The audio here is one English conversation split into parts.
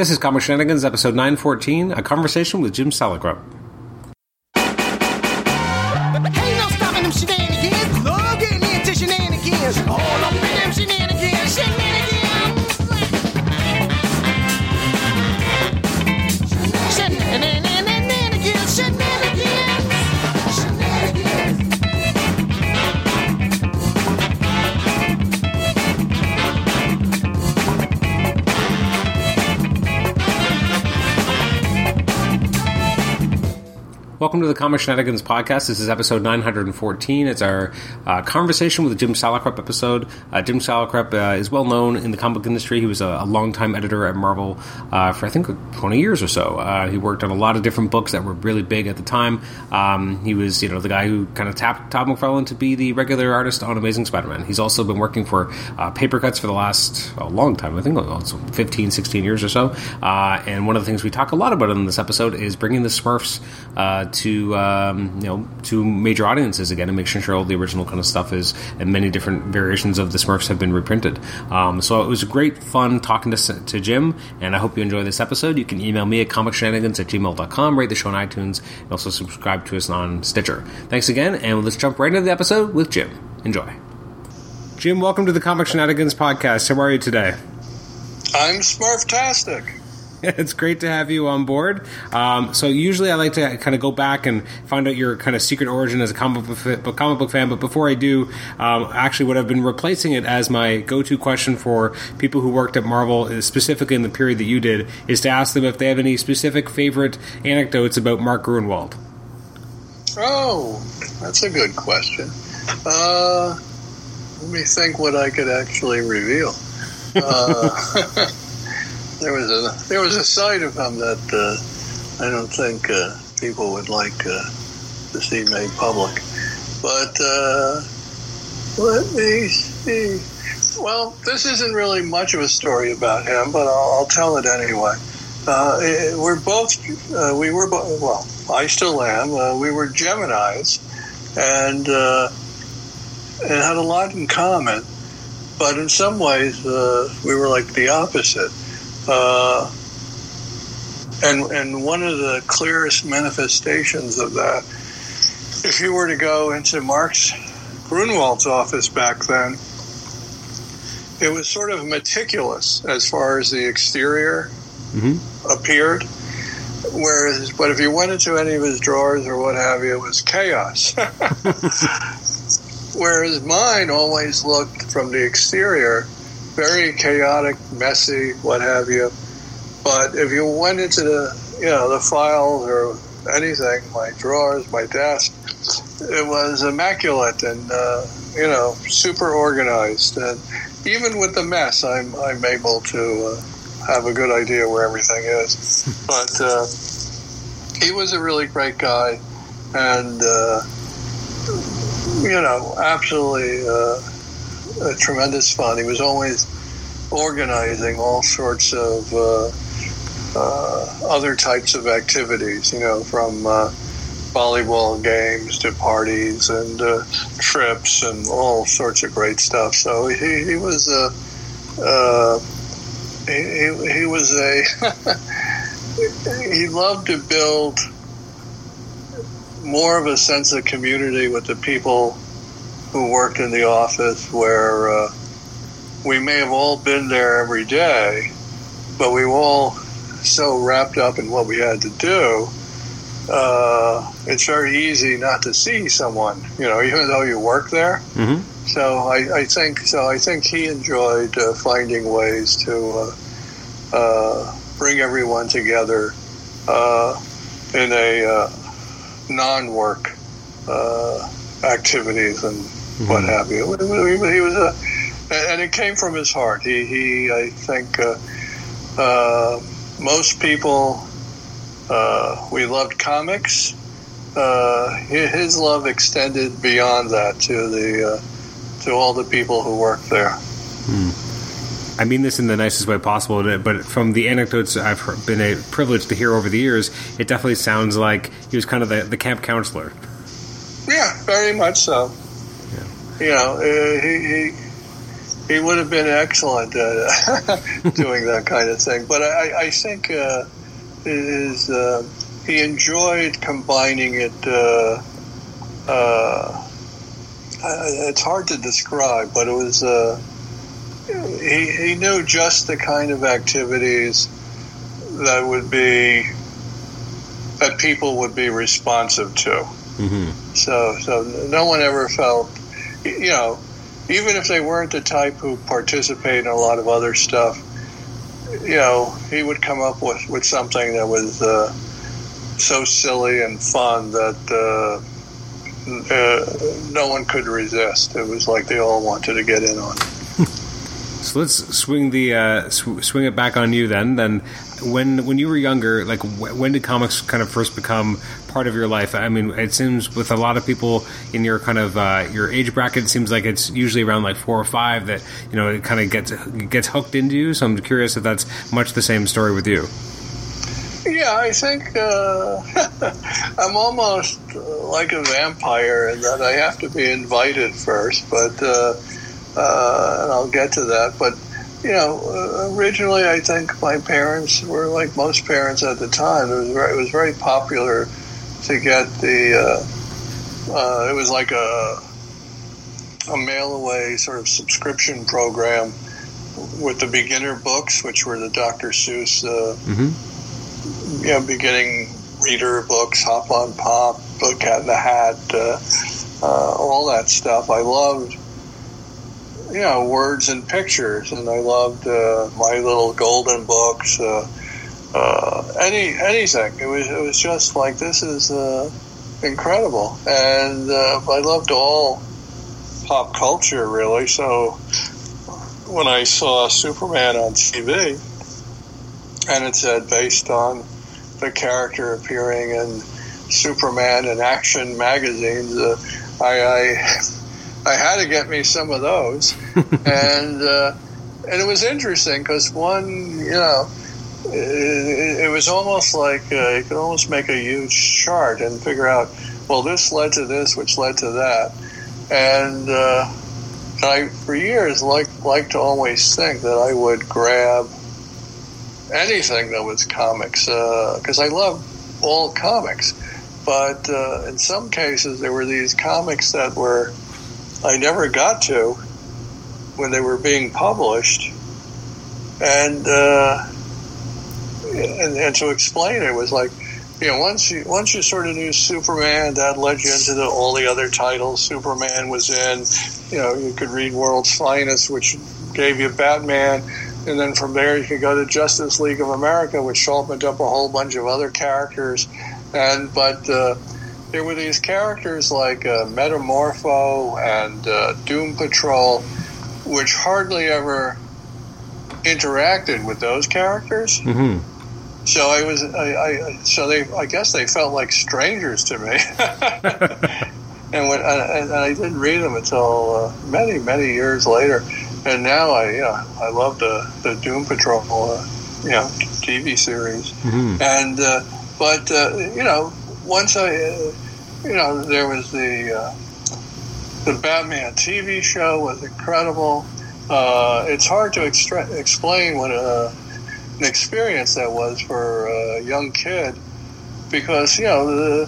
This is Comic Shenanigans, episode 914, a conversation with Jim Salicrup. Welcome to the Comic Shenanigans podcast. This is episode 914. It's our uh, conversation with Jim Salicrup episode. Uh, Jim Salicrup uh, is well known in the comic industry. He was a, a longtime editor at Marvel uh, for, I think, 20 years or so. Uh, he worked on a lot of different books that were really big at the time. Um, he was, you know, the guy who kind of tapped Todd McFarlane to be the regular artist on Amazing Spider-Man. He's also been working for uh, Papercutz for the last a long time. I think also 15, 16 years or so. And one of the things we talk a lot about in this episode is bringing the Smurfs uh, to um, you know to major audiences again and making sure all the original kind of stuff is and many different variations of the Smurfs have been reprinted. Um, so it was great fun talking to, to Jim, and I hope you enjoy this episode. You can email me at comicshenanigans at gmail.com, rate the show on iTunes, and also subscribe to us on Stitcher. Thanks again, and let's jump right into the episode with Jim. Enjoy. Jim, welcome to the Comic Shenanigans podcast. How are you today? I'm Smurftastic. It's great to have you on board. Um, so usually I like to kind of go back and find out your kind of secret origin as a comic book, comic book fan. But before I do, um, actually, what I've been replacing it as my go-to question for people who worked at Marvel, uh, specifically in the period that you did, is to ask them if they have any specific favorite anecdotes about Mark Gruenwald. Oh, that's a good question. Uh, let me think what I could actually reveal. Uh, there was a there was a side of him that uh, I don't think uh, people would like uh, to see made public. But uh, let me see. Well, this isn't really much of a story about him, but I'll, I'll tell it anyway. Uh, eh, we're both we were bo- well. I still am. We were Gemini's, and and had a lot in common. But in some ways, uh, we were like the opposite. Uh, and and one of the clearest manifestations of that, if you were to go into Mark's Gruenwald's office back then, it was sort of meticulous as far as the exterior appeared. Whereas, but if you went into any of his drawers or what have you, it was chaos. Whereas mine always looked from the exterior very chaotic, messy, what have you. But if you went into the, you know, the files or anything, my drawers, my desk, it was immaculate and, uh, you know, super organized. And even with the mess, I'm, I'm able to uh, have a good idea where everything is. But uh, he was a really great guy and, uh, you know, absolutely uh, a tremendous fun. He was always organizing all sorts of uh, uh, other types of activities, you know, from uh, volleyball games to parties and uh, trips and all sorts of great stuff. So he, he was a uh, he, he- he was a he loved to build more of a sense of community with the people who worked in the office where uh, we may have all been there every day, but we were all so wrapped up in what we had to do. Uh, it's very easy not to see someone, you know, even though you work there. Mm-hmm. So I, I think so. I think he enjoyed uh, finding ways to uh, uh, bring everyone together uh, in a uh, non-work uh, activities and what have you. He, was a, and it came from his heart. He, he I think, uh, uh, most people uh, we loved comics. Uh, his love extended beyond that to the uh, to all the people who worked there. I mean this in the nicest way possible, but from the anecdotes I've heard, been a privilege to hear over the years, it definitely sounds like he was kind of the, the camp counselor. Yeah, very much so. You know, uh, he, he he would have been excellent at doing that kind of thing. But I, I think uh, it is uh, he enjoyed combining it. Uh, uh, it's hard to describe, but it was. Uh, he, he knew just the kind of activities that would be that people would be responsive to. Mm-hmm. So, so no one ever felt, you know, even if they weren't the type who participate in a lot of other stuff, you know, he would come up with, with something that was uh, so silly and fun that uh, uh, no one could resist. It was like they all wanted to get in on it. So let's swing the uh, sw- swing it back on you then. Then, when when you were younger, like wh- when did comics kind of first become part of your life? I mean, it seems with a lot of people in your kind of uh, your age bracket, it seems like it's usually around like four or five that you know it kind of gets gets hooked into you. So I'm curious if that's much the same story with you. Yeah, I think uh, I'm almost like a vampire in that I have to be invited first, but. Uh, and I'll get to that. But you know, originally I think my parents were like most parents at the time. It was very, it was very popular to get the. Uh, uh, it was like a a mail away sort of subscription program with the beginner books, which were the Dr. Seuss, uh, mm-hmm. you know, beginning reader books, Hop on Pop, Book Cat in the Hat, uh, uh, all that stuff. I loved you know, words and pictures, and I loved uh, my little golden books. Uh, uh, any anything. It was it was just like this is uh, incredible, and uh, I loved all pop culture really. So when I saw Superman on TV, and it said based on the character appearing in Superman and Action magazines, uh, I, I I had to get me some of those, and uh, and it was interesting because one, you know, it, it was almost like uh, you could almost make a huge chart and figure out, well, this led to this, which led to that, and uh, I for years like like to always think that I would grab anything that was comics because I love all comics, but uh, in some cases there were these comics that were I never got to when they were being published, and uh, and, and to explain it was like, you know, once you once you sort of knew Superman, that led you into the, all the other titles Superman was in. You know, you could read World's Finest, which gave you Batman, and then from there you could go to Justice League of America, which opened up a whole bunch of other characters. And but uh, there were these characters like uh, Metamorpho and uh, Doom Patrol, which hardly ever interacted with those characters. Mm-hmm. So I was, I, I, so they, I guess they felt like strangers to me. and when, and I didn't read them until uh, many, many years later. And now I, you know, I love the the Doom Patrol, uh, you know, TV series. Mm-hmm. And uh, but uh, you know, once I, uh, you know, there was the uh, the Batman TV show was incredible. Uh, it's hard to extra- explain what a, an experience that was for a young kid because you know the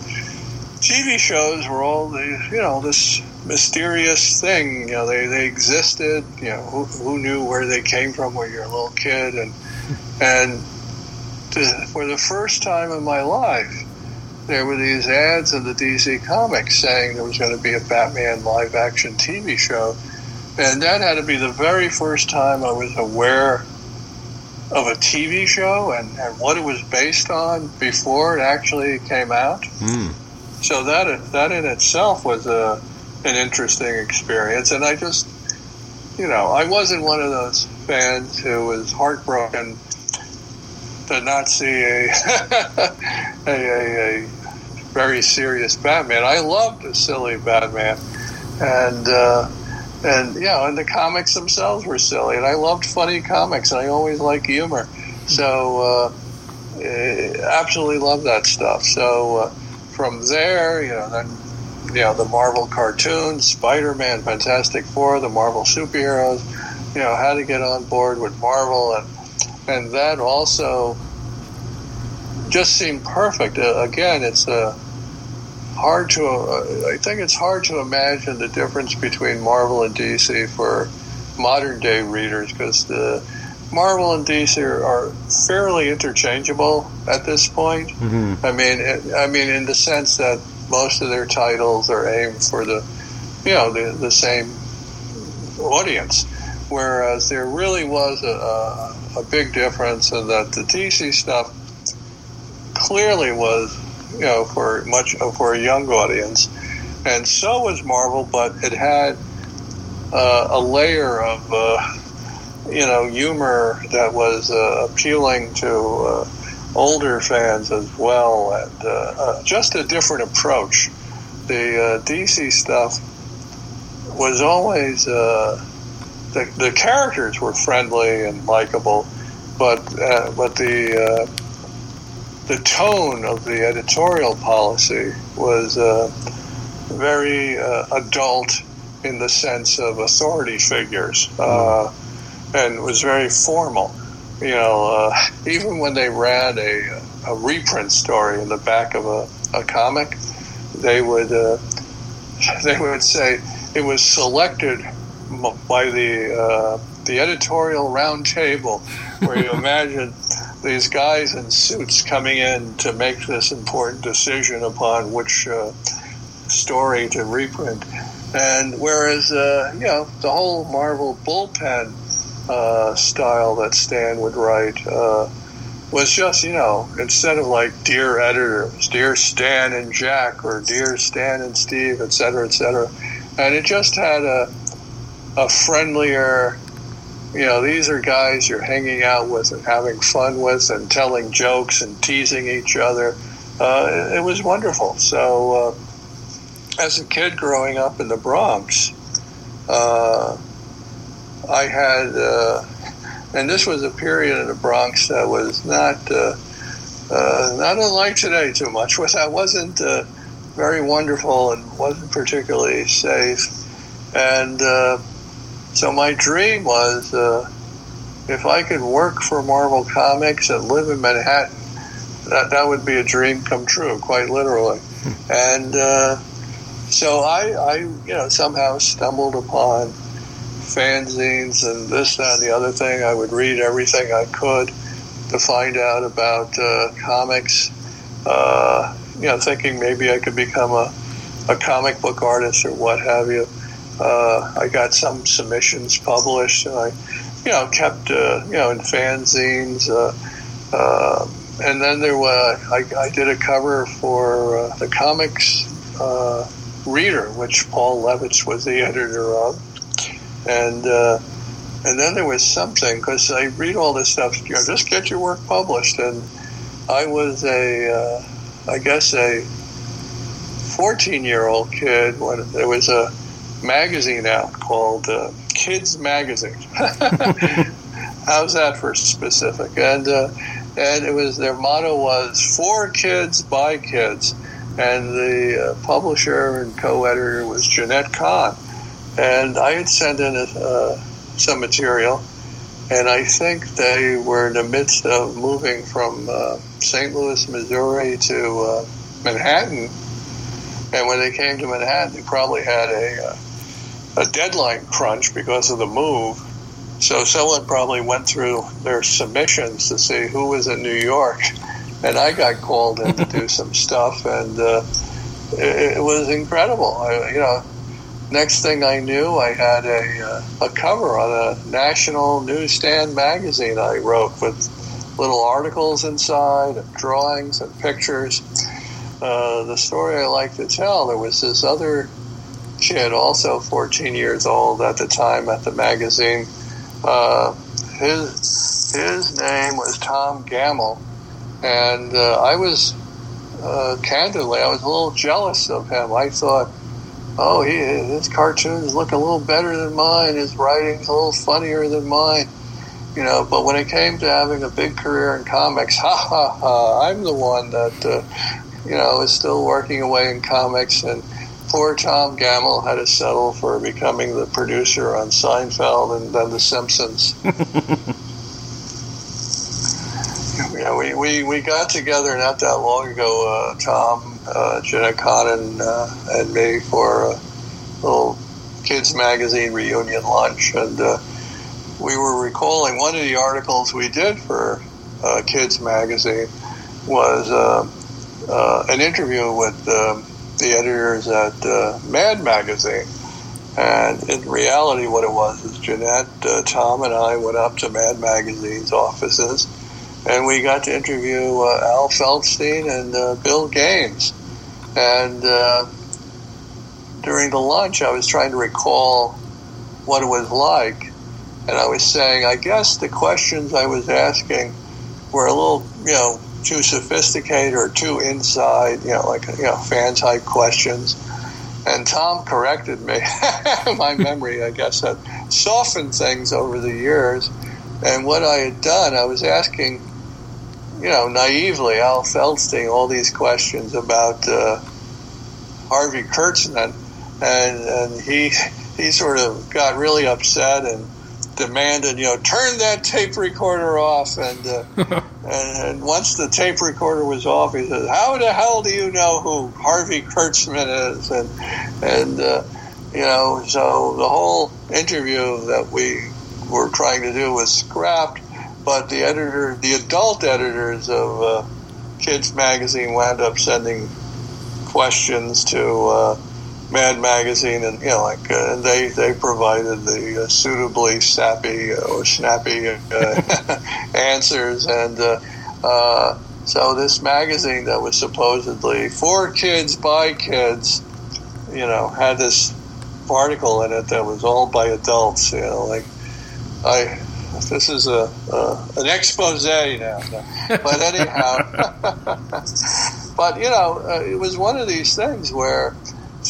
TV shows were all the you know this mysterious thing. You know they, they existed. You know who, who knew where they came from when you're a little kid and and to, for the first time in my life there were these ads in the DC Comics saying there was going to be a Batman live action TV show. And that had to be the very first time I was aware of a TV show and, and what it was based on before it actually came out. Mm. So that that in itself was a an interesting experience. And I just, you know, I wasn't one of those fans who was heartbroken to not see a a, a, a, very serious Batman. I loved the silly Batman, and uh, and yeah, and the comics themselves were silly, and I loved funny comics, and I always like humor. So uh, absolutely love that stuff. So uh, from there, you know, then you know the Marvel cartoons, Spider Man, Fantastic Four, the Marvel superheroes. you know how to get on board with Marvel, and and that also just seemed perfect. Uh, again, it's uh, hard to uh, I think it's hard to imagine the difference between Marvel and DC for modern day readers because the Marvel and DC are, are, fairly interchangeable at this point. Mm-hmm. I mean, it, I mean, in the sense that most of their titles are aimed for the, you know, the, the same audience. Whereas there really was a, a, a big difference in that the DC stuff clearly was, you know, for much for a young audience, and so was Marvel, but it had uh, a layer of, uh, you know, humor that was uh, appealing to uh, older fans as well, and uh, uh, just a different approach. The DC stuff was always the the characters were friendly and likable, but but the the tone of the editorial policy was uh, very uh, adult in the sense of authority figures uh, and was very formal. You know, uh, even when they ran a, a reprint story in the back of a, a comic, they would uh, they would say it was selected by the uh, the editorial round table, where you imagine these guys in suits coming in to make this important decision upon which uh, story to reprint. And whereas, uh, you know, the whole Marvel bullpen uh, style that Stan would write uh, was just, you know, instead of like Dear Editor, it was Dear Stan and Jack or Dear Stan and Steve, et cetera, et cetera. And it just had a, a friendlier, you know, these are guys you're hanging out with and having fun with and telling jokes and teasing each other. Uh, it, was wonderful. So, uh, as a kid growing up in the Bronx, uh, I had, uh, and this was a period in the Bronx that was not uh, uh, not unlike today too much. Was that wasn't very wonderful and wasn't particularly safe, and so my dream was uh, if I could work for Marvel Comics and live in Manhattan, that that would be a dream come true, quite literally. and uh, so I, I, you know, somehow stumbled upon fanzines and this, that, and the other thing. I would read everything I could to find out about uh, comics. Uh, you know, thinking maybe I could become a, a comic book artist or what have you. Uh, I got some submissions published, and I, you know, kept uh, you know in fanzines. Uh, uh and then there was I, I did a cover for uh, the comics uh, reader, which Paul Levitz was the editor of, and and then there was something because I read all this stuff. You know, just get your work published, and I was a I guess a 14 year old kid when there was a magazine out called uh, Kids Magazine. How's that for specific? And uh, and it was their motto was for kids by kids, and the uh, publisher and co-editor was Jenette Kahn, and I had sent in a, uh, some material, and I think they were in the midst of moving from uh, St. Louis, Missouri to uh, Manhattan. And when they came to Manhattan, they probably had a a deadline crunch because of the move. So someone probably went through their submissions to see who was in New York, and I got called in to do some stuff, and uh, it, it, was incredible. I, you know, next thing I knew, I had a uh, a cover on a national newsstand magazine I wrote with little articles inside, and drawings and pictures. Uh, the story I like to tell, there was this other kid, also 14 years old at the time at the magazine. Uh, his his name was Tom Gammill, and uh, I was uh, candidly I was a little jealous of him. I thought, oh, he, his cartoons look a little better than mine. His writing's a little funnier than mine. You know, but when it came to having a big career in comics, ha ha ha, I'm the one that, uh, you know, is still working away in comics and poor Tom Gammill had to settle for becoming the producer on Seinfeld and then The Simpsons. yeah, we, we, we got together not that long ago, uh, Tom, uh, Jenette Kahn, uh, and me for a little kids magazine reunion lunch, and uh, we were recalling one of the articles we did for uh, Kids magazine was uh, uh, an interview with um, the editors at uh, Mad magazine. And in reality, what it was is Jenette, uh, Tom, and I went up to Mad magazine's offices, and we got to interview uh, Al Feldstein and Bill Gaines. And during the lunch, I was trying to recall what it was like, and I was saying, I guess the questions I was asking were a little, you know, too sophisticated or too inside, you know, like you know, fan type questions. And Tom corrected me. My memory, I guess, had softened things over the years. And what I had done, I was asking, you know, naively Al Feldstein all these questions about uh, Harvey Kurtzman, and and he he sort of got really upset and demanded, you know, turn that tape recorder off. And, uh, and, and once the tape recorder was off, he says, "How the hell do you know who Harvey Kurtzman is?" And and uh, you know, so the whole interview that we were trying to do was scrapped. But the editor, the adult editors of uh, Kids Magazine, wound up sending questions to uh, Mad Magazine, and you know, like uh, they they provided the uh, suitably sappy or snappy uh, answers, and uh, uh, so this magazine that was supposedly for kids by kids, you know, had this article in it that was all by adults. You know, like I this is a, an expose now. But anyhow, but you know, uh, it was one of these things where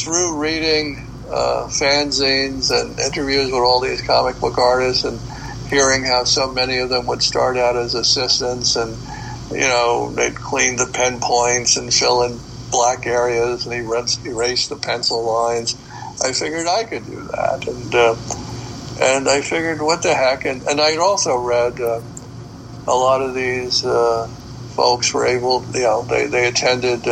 through reading uh, fanzines and interviews with all these comic book artists and hearing how so many of them would start out as assistants and you know they'd clean the pen points and fill in black areas and erase, erase the pencil lines. I figured I could do that, and uh, and I figured what the heck, and, and I'd also read uh, a lot of these uh, folks were able, you know, they they attended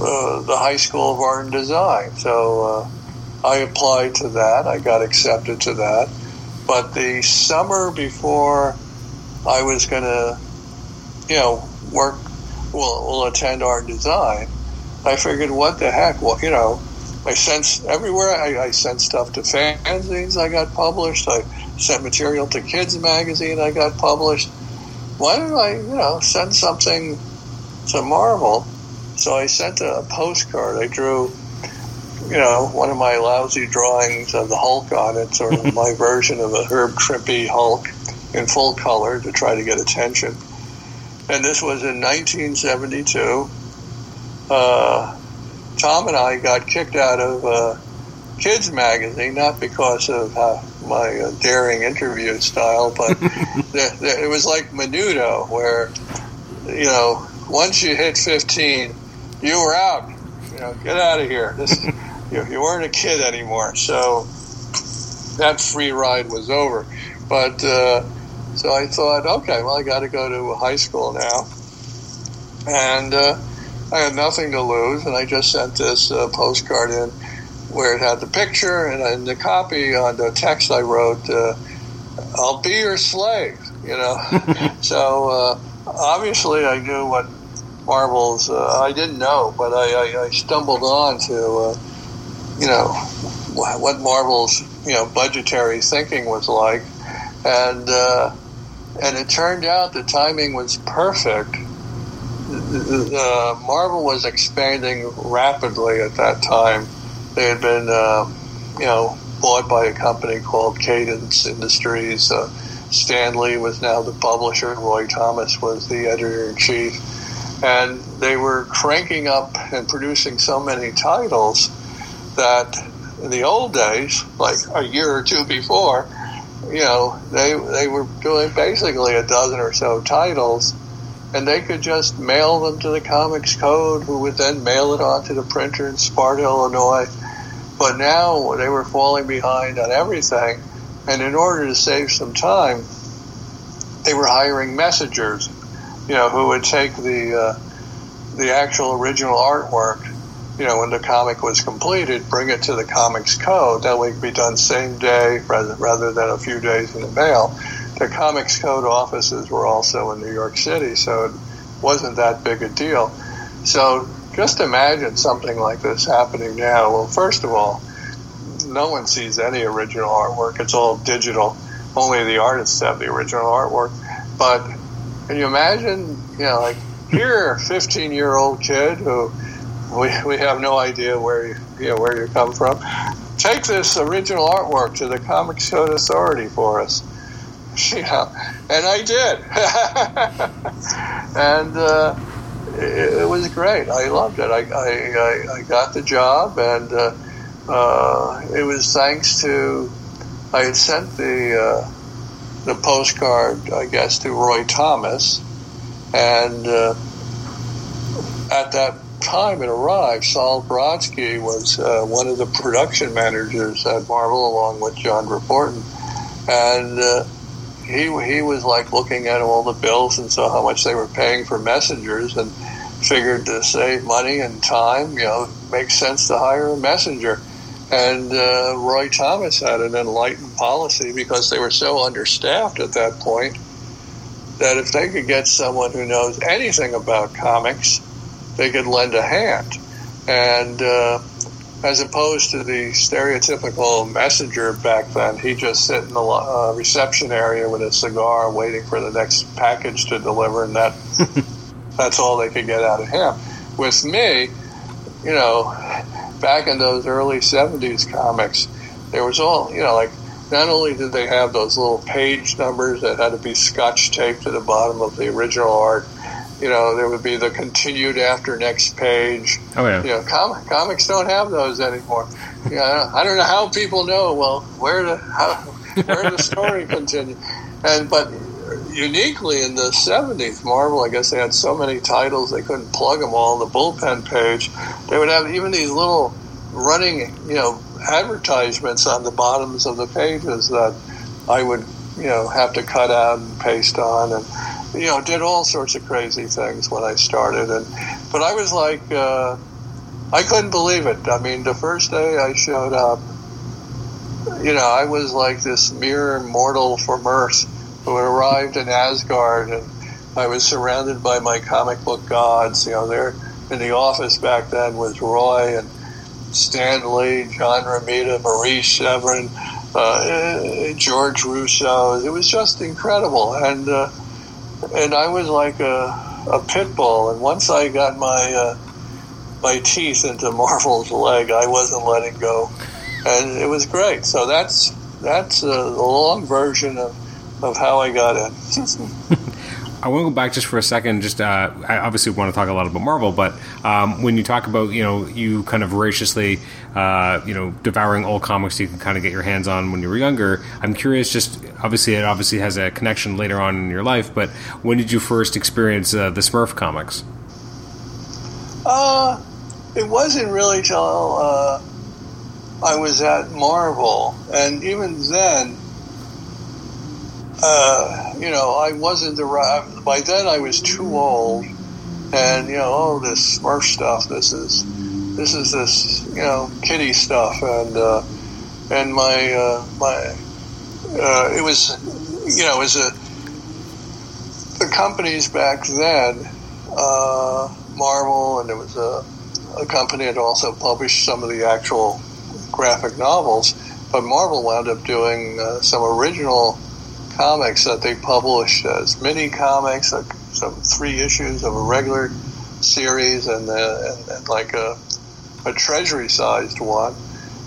uh, the High School of Art and Design. So uh, I applied to that. I got accepted to that. But the summer before I was going to, you know, work, well, attend art and design, I figured, what the heck? Well, you know, I sent everywhere. I, I sent stuff to fanzines. I got published. I sent material to Kids Magazine. I got published. Why don't I, you know, send something to Marvel? So I sent a postcard. I drew, you know, one of my lousy drawings of the Hulk on it, sort of my version of a Herb Trimpe Hulk in full color to try to get attention. And this was in 1972. Uh, Tom and I got kicked out of uh, Kids Magazine, not because of uh, my uh, daring interview style, but the, the, it was like Menudo, where, you know, once you hit 15, you were out. You know, get out of here. This, you, you weren't a kid anymore. So that free ride was over. But uh, so I thought, okay, well, I got to go to high school now, and uh, I had nothing to lose, and I just sent this uh, postcard in where it had the picture and, and the copy on the text I wrote. Uh, I'll be your slave, you know. so uh, obviously, I knew what Marvel's. Uh, I didn't know, but I, I, I stumbled on to, uh, you know, what Marvel's you know budgetary thinking was like, and uh, and it turned out the timing was perfect. Uh, Marvel was expanding rapidly at that time. They had been, uh, you know, bought by a company called Cadence Industries. Uh, Stan Lee was now the publisher. Roy Thomas was the editor in chief and they were cranking up and producing so many titles that in the old days, like a year or two before, you know, they they were doing basically a dozen or so titles, and they could just mail them to the Comics Code, who would then mail it on to the printer in Sparta, Illinois. But now they were falling behind on everything, and in order to save some time, they were hiring messengers, you know, who would take the uh, the actual original artwork, you know, when the comic was completed, bring it to the Comics Code. That would be done same day rather rather than a few days in the mail. The Comics Code offices were also in New York City, so it wasn't that big a deal. So just imagine something like this happening now. Well, first of all, no one sees any original artwork. It's all digital. Only the artists have the original artwork. But can you imagine, you know, like here, 15 year old kid who we, we have no idea where you, you know, where you come from. Take this original artwork to the Comics Code Authority for us. You know, and I did. and uh, it, it, was great. I loved it. I, I, I got the job, and uh, uh, it was thanks to I had sent the uh, the postcard, I guess, to Roy Thomas, and uh, at that time it arrived, Sol Brodsky was uh, one of the production managers at Marvel, along with John Verpoorten, and uh, he he was like looking at all the bills and saw how much they were paying for messengers, and figured to save money and time, you know, makes sense to hire a messenger. And uh, Roy Thomas had an enlightened policy because they were so understaffed at that point that if they could get someone who knows anything about comics they could lend a hand. And uh, as opposed to the stereotypical messenger back then, he just sit in the uh, reception area with a cigar, waiting for the next package to deliver, and that that's all they could get out of him. With me, you know, back in those early '70s comics, there was all you know, like not only did they have those little page numbers that had to be scotch taped to the bottom of the original art you know, there would be the continued after next page. Oh yeah. You know, com- comics don't have those anymore. Yeah, you know, I don't know how people know. Well, where the how, where the story continue, and but uniquely in the '70s, Marvel, I guess they had so many titles they couldn't plug them all on the bullpen page. They would have even these little running, you know, advertisements on the bottoms of the pages that I would, you know, have to cut out and paste on and you know, did all sorts of crazy things when I started. And but I was like, uh, I couldn't believe it. I mean, the first day I showed up, you know, I was like this mere mortal from Earth who had arrived in Asgard, and I was surrounded by my comic book gods. You know, there in the office back then was Roy and Stan Lee, John Romita, Marie Severin. Uh, George Roussos. It was just incredible, and uh, and I was like a, a pit bull. And once I got my uh, my teeth into Marvel's leg, I wasn't letting go, and it was great. So that's that's uh, the long version of, of how I got in. I want to go back just for a second. Just uh, I obviously want to talk a lot about Marvel, but um, when you talk about you know you kind of voraciously uh, you know devouring old comics you can kind of get your hands on when you were younger, I'm curious. Just obviously it obviously has a connection later on in your life, but when did you first experience uh, the Smurf comics? Uh, it wasn't really till uh, I was at Marvel, and even then uh, you know, I wasn't the right. By then, I was too old, and you know, oh, this Smurf stuff. This is, this is this, you know, kitty stuff, and uh, and my uh, my, uh, it was, you know, was a the companies back then, uh, Marvel, and it was a, a company that also published some of the actual graphic novels. But Marvel wound up doing some original comics that they published as mini comics, like some three issues of a regular series, and, uh, and, and like a, a treasury-sized one.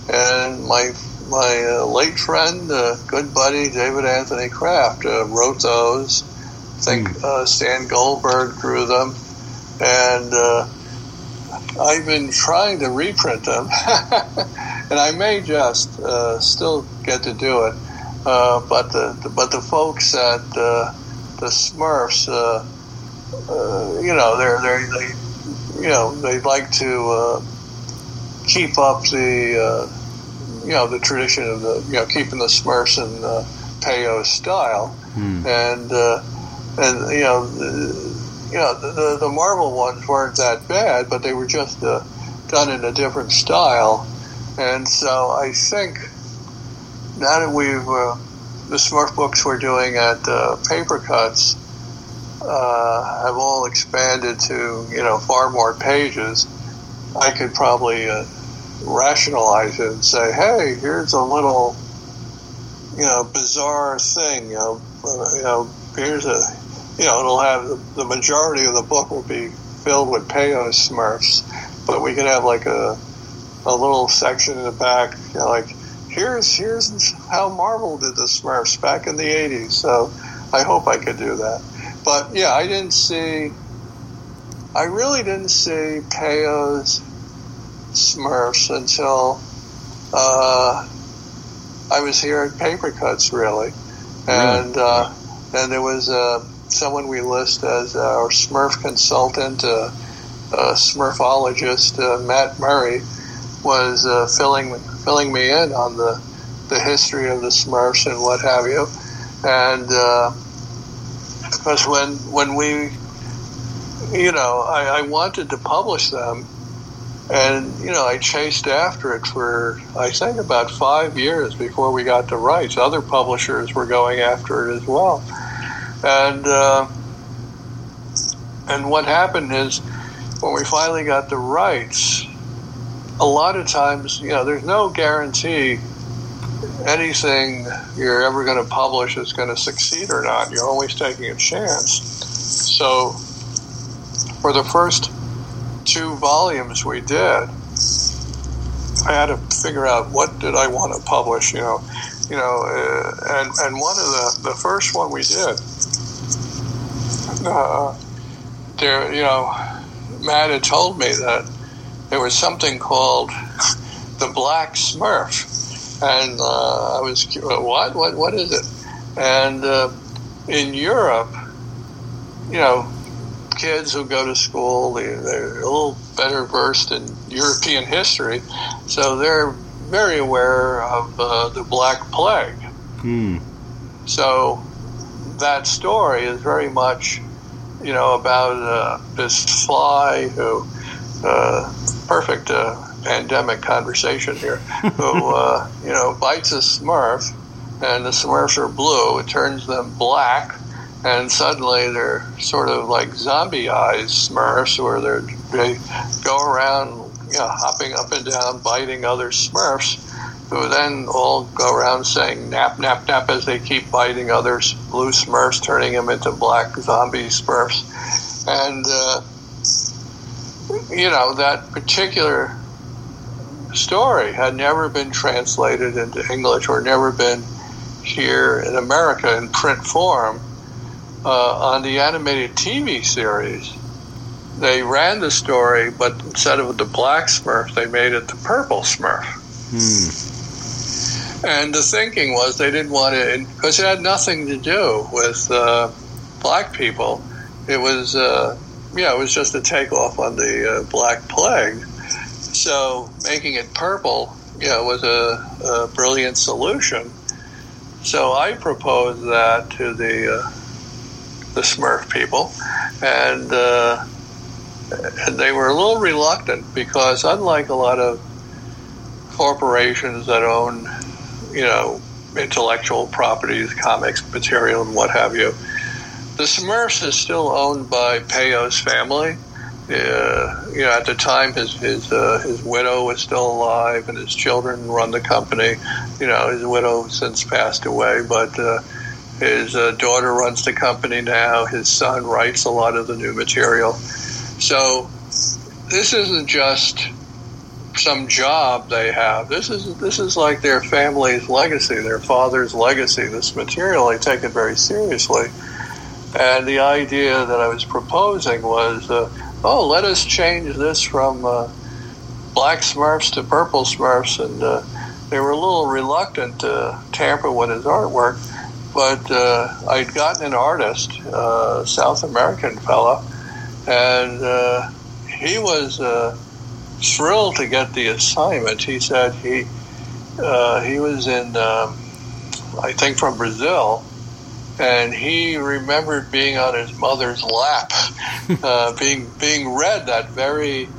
And my my uh, late friend, uh, good buddy David Anthony Kraft, uh, wrote those. I think hmm. uh, Stan Goldberg drew them, and uh, I've been trying to reprint them, and I may just uh, still get to do it. Uh, but the, but the folks at uh, the Smurfs, uh, uh, you know, they're they're they you know they like to uh, keep up the uh, you know the tradition of the you know keeping the Smurfs in uh, Peyo style, Hmm. and uh, and you know. The, you know, the, the, the Marvel ones weren't that bad, but they were just uh, done in a different style. And so I think now that we've, uh, the Smurf books we're doing at uh, Papercutz uh, have all expanded to, you know, far more pages, I could probably uh, rationalize it and say, hey, here's a little, you know, bizarre thing, you know, uh, you know, here's a, you know, it'll have the, the majority of the book will be filled with Peyo Smurfs, but we could have like a a little section in the back, you know, like here's here's how Marvel did the Smurfs back in the '80s. So I hope I could do that. But yeah, I didn't see. I really didn't see Peyo's Smurfs until uh, I was here at Papercutz, really, and uh, and there was uh, someone we list as our Smurf consultant, uh, uh, Smurfologist uh, Matt Murray, was uh, filling filling me in on the the history of the Smurfs and what have you, and because when when we, you know, I, I wanted to publish them, and you know, I chased after it for I think about five years before we got the rights. Other publishers were going after it as well, and uh, and what happened is when we finally got the rights, a lot of times, you know, there's no guarantee anything you're ever going to publish is going to succeed or not. You're always taking a chance. So, for the first two volumes we did, I had to figure out what did I want to publish. You know, you know, uh, and and one of the the first one we did, uh, there, you know, Matt had told me that there was something called the Black Smurf, and uh, I was cu- what what what is it? And uh, in Europe, you know, kids who go to school they, they're a little better versed in European history, so they're very aware of uh, the Black Plague. Hmm. So that story is very much, you know, about uh, this fly who, uh, perfect uh, pandemic conversation here, who, uh, you know, bites a smurf, and the smurfs are blue. It turns them black, and suddenly they're sort of like zombie eyes smurfs, where they're, they go around, you know, hopping up and down, biting other smurfs who then all go around saying nap, nap, nap as they keep biting others, blue smurfs, turning them into black zombie smurfs. And, uh, you know, that particular story had never been translated into English or never been here in America in print form. Uh, on the animated TV series, they ran the story, but instead of the black smurf, they made it the purple smurf. Hmm. And the thinking was they didn't want to, because it had nothing to do with uh, black people. It was, uh, yeah, it was just a takeoff on the uh, Black Plague. So making it purple, yeah, was a, a brilliant solution. So I proposed that to the uh, the Smurf people, and uh, and they were a little reluctant because unlike a lot of corporations that own, you know, intellectual properties, comics material, and what have you. The Smurfs is still owned by Peyo's family. Uh, you know, at the time, his his uh, his widow was still alive, and his children run the company. You know, his widow since passed away, but uh, his uh, daughter runs the company now. His son writes a lot of the new material. So this isn't just some job they have. This is this is like their family's legacy, their father's legacy. This material they take it very seriously. And the idea that I was proposing was, uh, oh, let us change this from uh, black Smurfs to purple Smurfs, and uh, they were a little reluctant to tamper with his artwork. but uh, I'd gotten an artist, uh, South American fella, and uh, he was thrilled to get the assignment. He said he he was in, um, I think, from Brazil, and he remembered being on his mother's lap, uh, being being read that very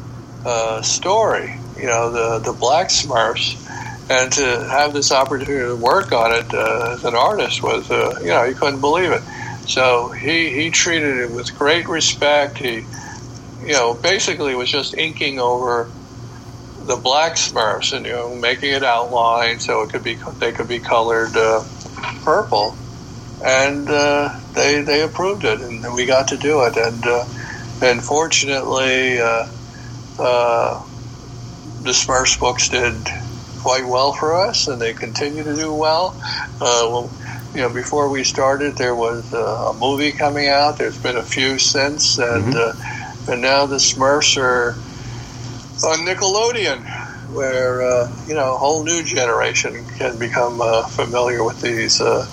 uh, story. You know, the the Black Smurfs. And to have this opportunity to work on it uh, as an artist was, uh, you know, he couldn't believe it. So he, he treated it with great respect. He, you know, basically was just inking over the black Smurfs and you know making it outline so it could be they could be colored uh, purple, and uh, they they approved it and we got to do it and uh, and fortunately uh, uh, the Smurfs books did quite well for us and they continue to do well. Uh, well you know, before we started, there was uh, a movie coming out. There's been a few since, and uh, and now the Smurfs are on Nickelodeon, where uh, you know a whole new generation can become uh, familiar with these uh,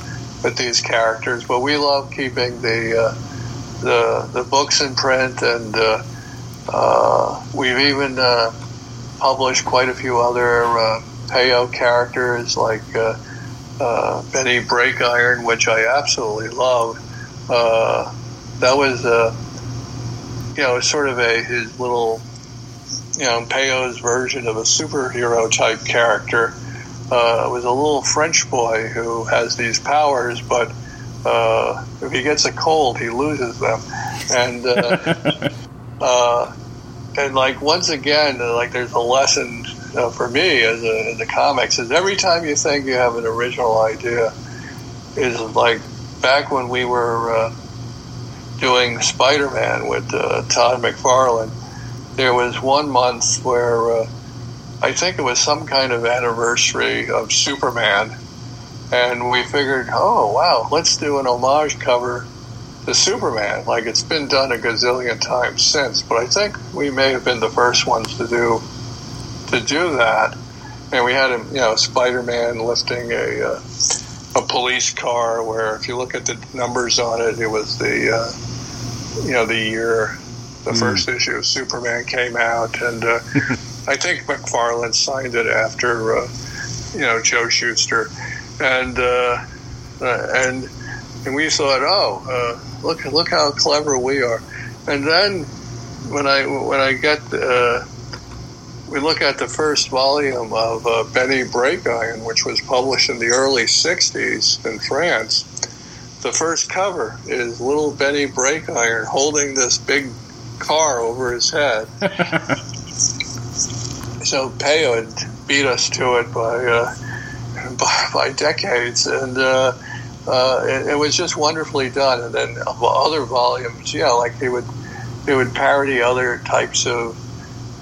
with these characters. But we love keeping the uh, the the books in print, and uh, uh, we've even uh, published quite a few other uh, Peyo characters like. Uh, Benny Breakiron, which I absolutely love. That was, you know, sort of a his little, you know, Peyo's version of a superhero type character. Uh, was a little French boy who has these powers, but uh, if he gets a cold, he loses them, and uh, uh, and like once again, like there's a lesson uh, for me as a, as a comics is every time you think you have an original idea is like back when we were uh, doing Spider-Man with uh, Todd McFarlane. There was one month where uh, I think it was some kind of anniversary of Superman, and we figured, oh wow, let's do an homage cover to Superman. Like it's been done a gazillion times since, but I think we may have been the first ones to do to do that. And we had him, you know, Spider-Man lifting a uh, a police car. Where if you look at the numbers on it, it was the uh, you know the year the Mm. first issue of Superman came out, and uh, I think McFarlane signed it after uh, you know Joe Shuster, and uh, uh, and and we thought, oh, uh, look look how clever we are. And then when I when I get uh, we look at the first volume of uh, Benny Breakiron, which was published in the early '60s in France. The first cover is little Benny Breakiron holding this big car over his head. so Peyo had beat us to it by uh, by, by decades, and uh, uh, it, it was just wonderfully done. And then other volumes, yeah, like they would they would parody other types of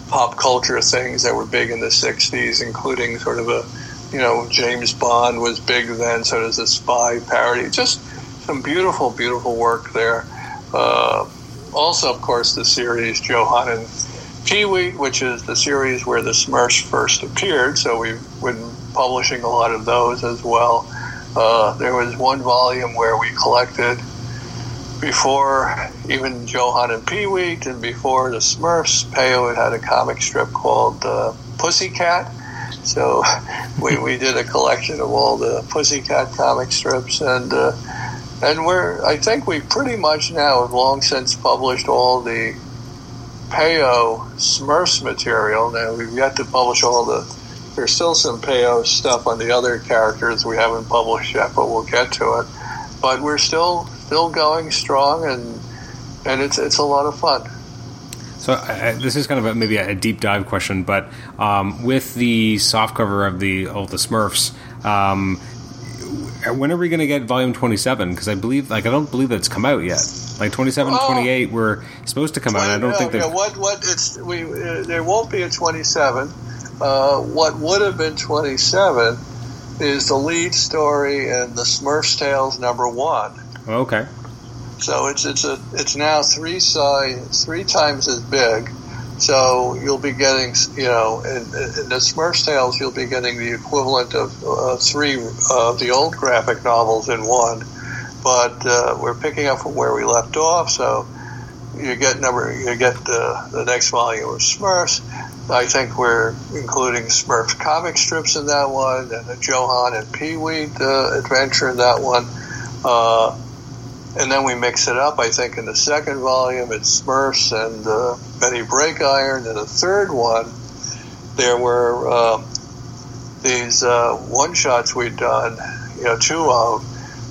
pop culture things that were big in the '60s, including sort of a you know James Bond was big then, so does the spy parody. Just some beautiful, beautiful work there. Uh, also, of course, the series Johan and Pee Wee, which is the series where the Smurfs first appeared. So we've been publishing a lot of those as well. Uh, there was one volume where we collected before even Johan and Pee Wee and before the Smurfs. Peyo had had a comic strip called uh, Pussycat. So we, we did a collection of all the Pussycat comic strips and uh, and we're I think we pretty much now have long since published all the Peyo Smurfs material. Now we've yet to publish all the. There's still some Peyo stuff on the other characters we haven't published yet, but we'll get to it. But we're still still going strong, and and it's it's a lot of fun. So uh, this is kind of a, maybe a deep dive question, but um, with the soft cover of the of the Smurfs, um, when are we going to get Volume Twenty Seven? Because I believe, like, I don't believe that's come out yet. Like 27, Oh. 28 were supposed to come out. I don't Well, think they've. yeah, what what it's we uh, there won't be a 27. Uh, what would have been 27 is the lead story in the Smurfs Tales number one. Okay. So it's it's a it's now three size three times as big. So you'll be getting, you know, in, in the Smurfs tales, you'll be getting the equivalent of uh, three of the old graphic novels in one. But uh, we're picking up from where we left off, so you get number, you get the, the next volume of Smurfs. I think we're including Smurfs comic strips in that one, and a Johan and Pee Wee uh, adventure in that one. Uh, and then we mix it up. I think in the second volume it's Smurfs and uh, Benny Breakiron. In the third one, there were uh, these uh, one shots we'd done, you know, two of,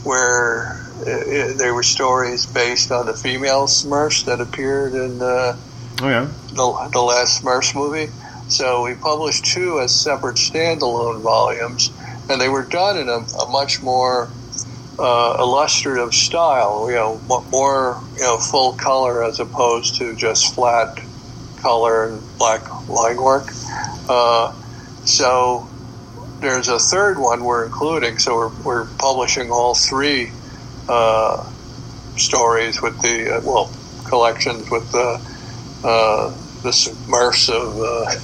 where it, they were stories based on the female Smurfs that appeared in uh, Oh yeah. the, the last Smurfs movie. So we published two as separate standalone volumes, and they were done in a, a much more uh, illustrative style. You know, more you know full color as opposed to just flat color and black line work. Uh, so there's a third one we're including. So we're, we're publishing all three uh, stories with the uh, well collections with the uh, the Smurfs of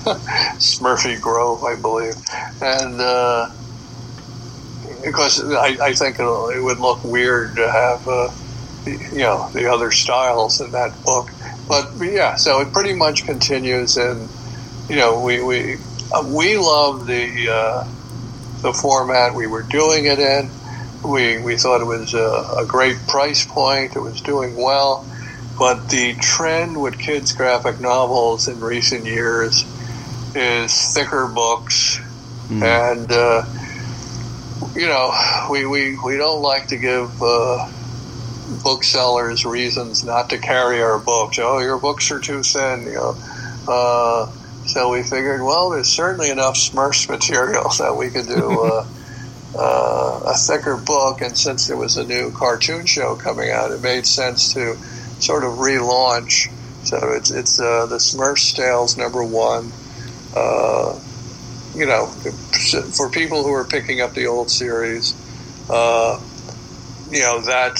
uh, Smurfy Grove, I believe, and uh, because I, I think it would look weird to have uh, you know the other styles in that book, but yeah, so it pretty much continues, and you know we we uh, we love the uh, the format we were doing it in. We we thought it was a, a great price point. It was doing well. But the trend with kids' graphic novels in recent years is thicker books, and uh, you know we, we, we don't like to give uh, booksellers reasons not to carry our books. Oh, your books are too thin, you know. Uh, so we figured, well, there's certainly enough Smurfs material that we could do uh, a thicker book. And since there was a new cartoon show coming out, it made sense to sort of relaunch. So it's it's uh, the Smurfs Tales number one. Uh, you know, for people who are picking up the old series, uh, you know that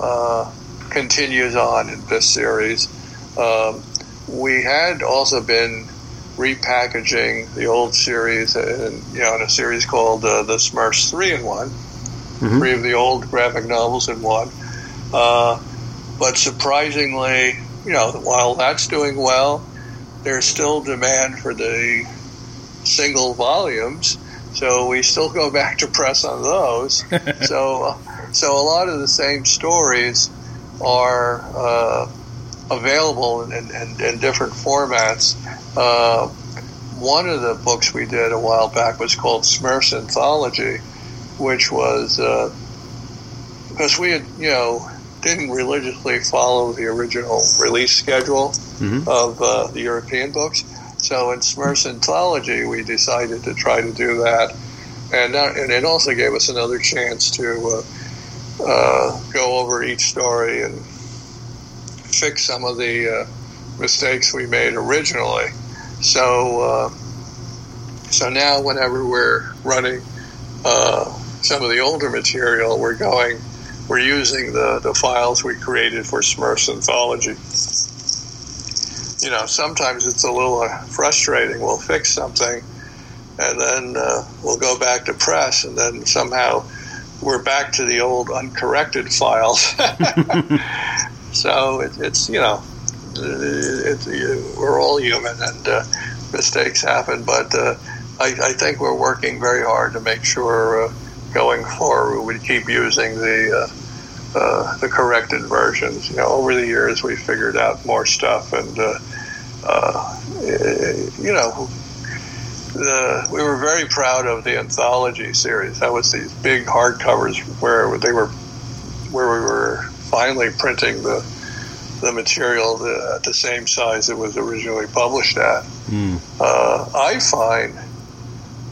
uh, continues on in this series. Um, we had also been repackaging the old series, in, you know, in a series called uh, the Smurfs Three in One, Mhm. three of the old graphic novels in one. Uh, but surprisingly, you know, while that's doing well, there's still demand for the single volumes. So we still go back to press on those. so, so a lot of the same stories are uh, available in, in, in different formats. Uh, one of the books we did a while back was called Smurfs Anthology, which was uh, because we had, you know, didn't religiously follow the original release schedule Mhm. of uh, the European books. So in Smurfs Anthology, we decided to try to do that, and that, and it also gave us another chance to uh, uh, go over each story and fix some of the uh, mistakes we made originally. So uh, so now, whenever we're running uh, some of the older material, we're going we're using the, the files we created for Smurfs Anthology. You know, sometimes it's a little uh, frustrating. We'll fix something, and then uh, we'll go back to press, and then somehow we're back to the old uncorrected files. so it, it's you know, it, it, we're all human, and uh, mistakes happen. But uh, I, I think we're working very hard to make sure uh, going forward we keep using the uh, uh, the corrected versions. You know, over the years we figured out more stuff, and uh, uh, you know, the, we were very proud of the anthology series. That was these big hardcovers where they were where we were finally printing the the material the, at the same size it was originally published at. Mm. Uh, I find,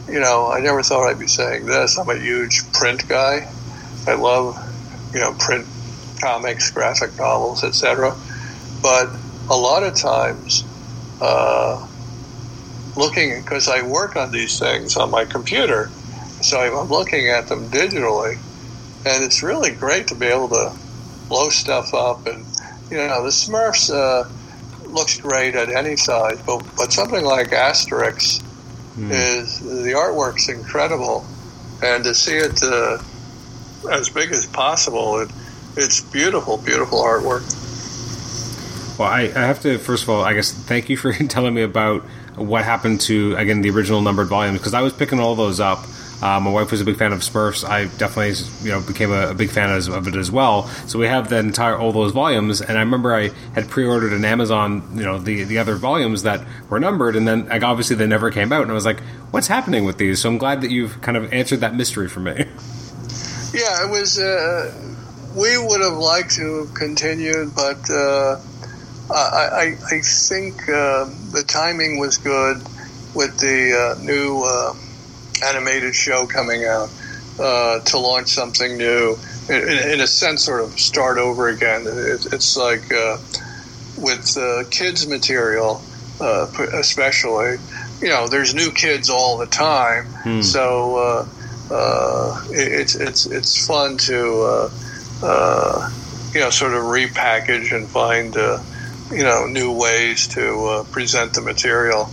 you know, I never thought I'd be saying this. I'm a huge print guy. I love, you know, print comics, graphic novels, etc. But a lot of times, uh, looking because I work on these things on my computer, so I'm looking at them digitally, and it's really great to be able to blow stuff up and you know the Smurfs. Uh, looks great at any size, but but something like Asterix is the artwork's incredible, and to see it uh, as big as possible, it, it's beautiful, beautiful artwork. Well, I, I have to first of all, I guess, thank you for telling me about what happened to again the original numbered volumes because I was picking all those up. Uh, my wife was a big fan of Smurfs. I definitely, you know, became a, a big fan as, of it as well. So we have the entire all those volumes, and I remember I had pre-ordered on Amazon, you know, the the other volumes that were numbered, and then like obviously they never came out, and I was like, what's happening with these? So I'm glad that you've kind of answered that mystery for me. Yeah, it was. Uh, we would have liked to have continued, but uh, I, I, I think uh, the timing was good with the uh, new animated show coming out uh, to launch something new. In, in, a sense, sort of start over again. It, it's like uh, with uh, kids material, uh, especially. You know, there's new kids all the time, so uh, uh, it, it's it's it's fun to uh, uh, you know sort of repackage and find uh, you know new ways to uh, present the material.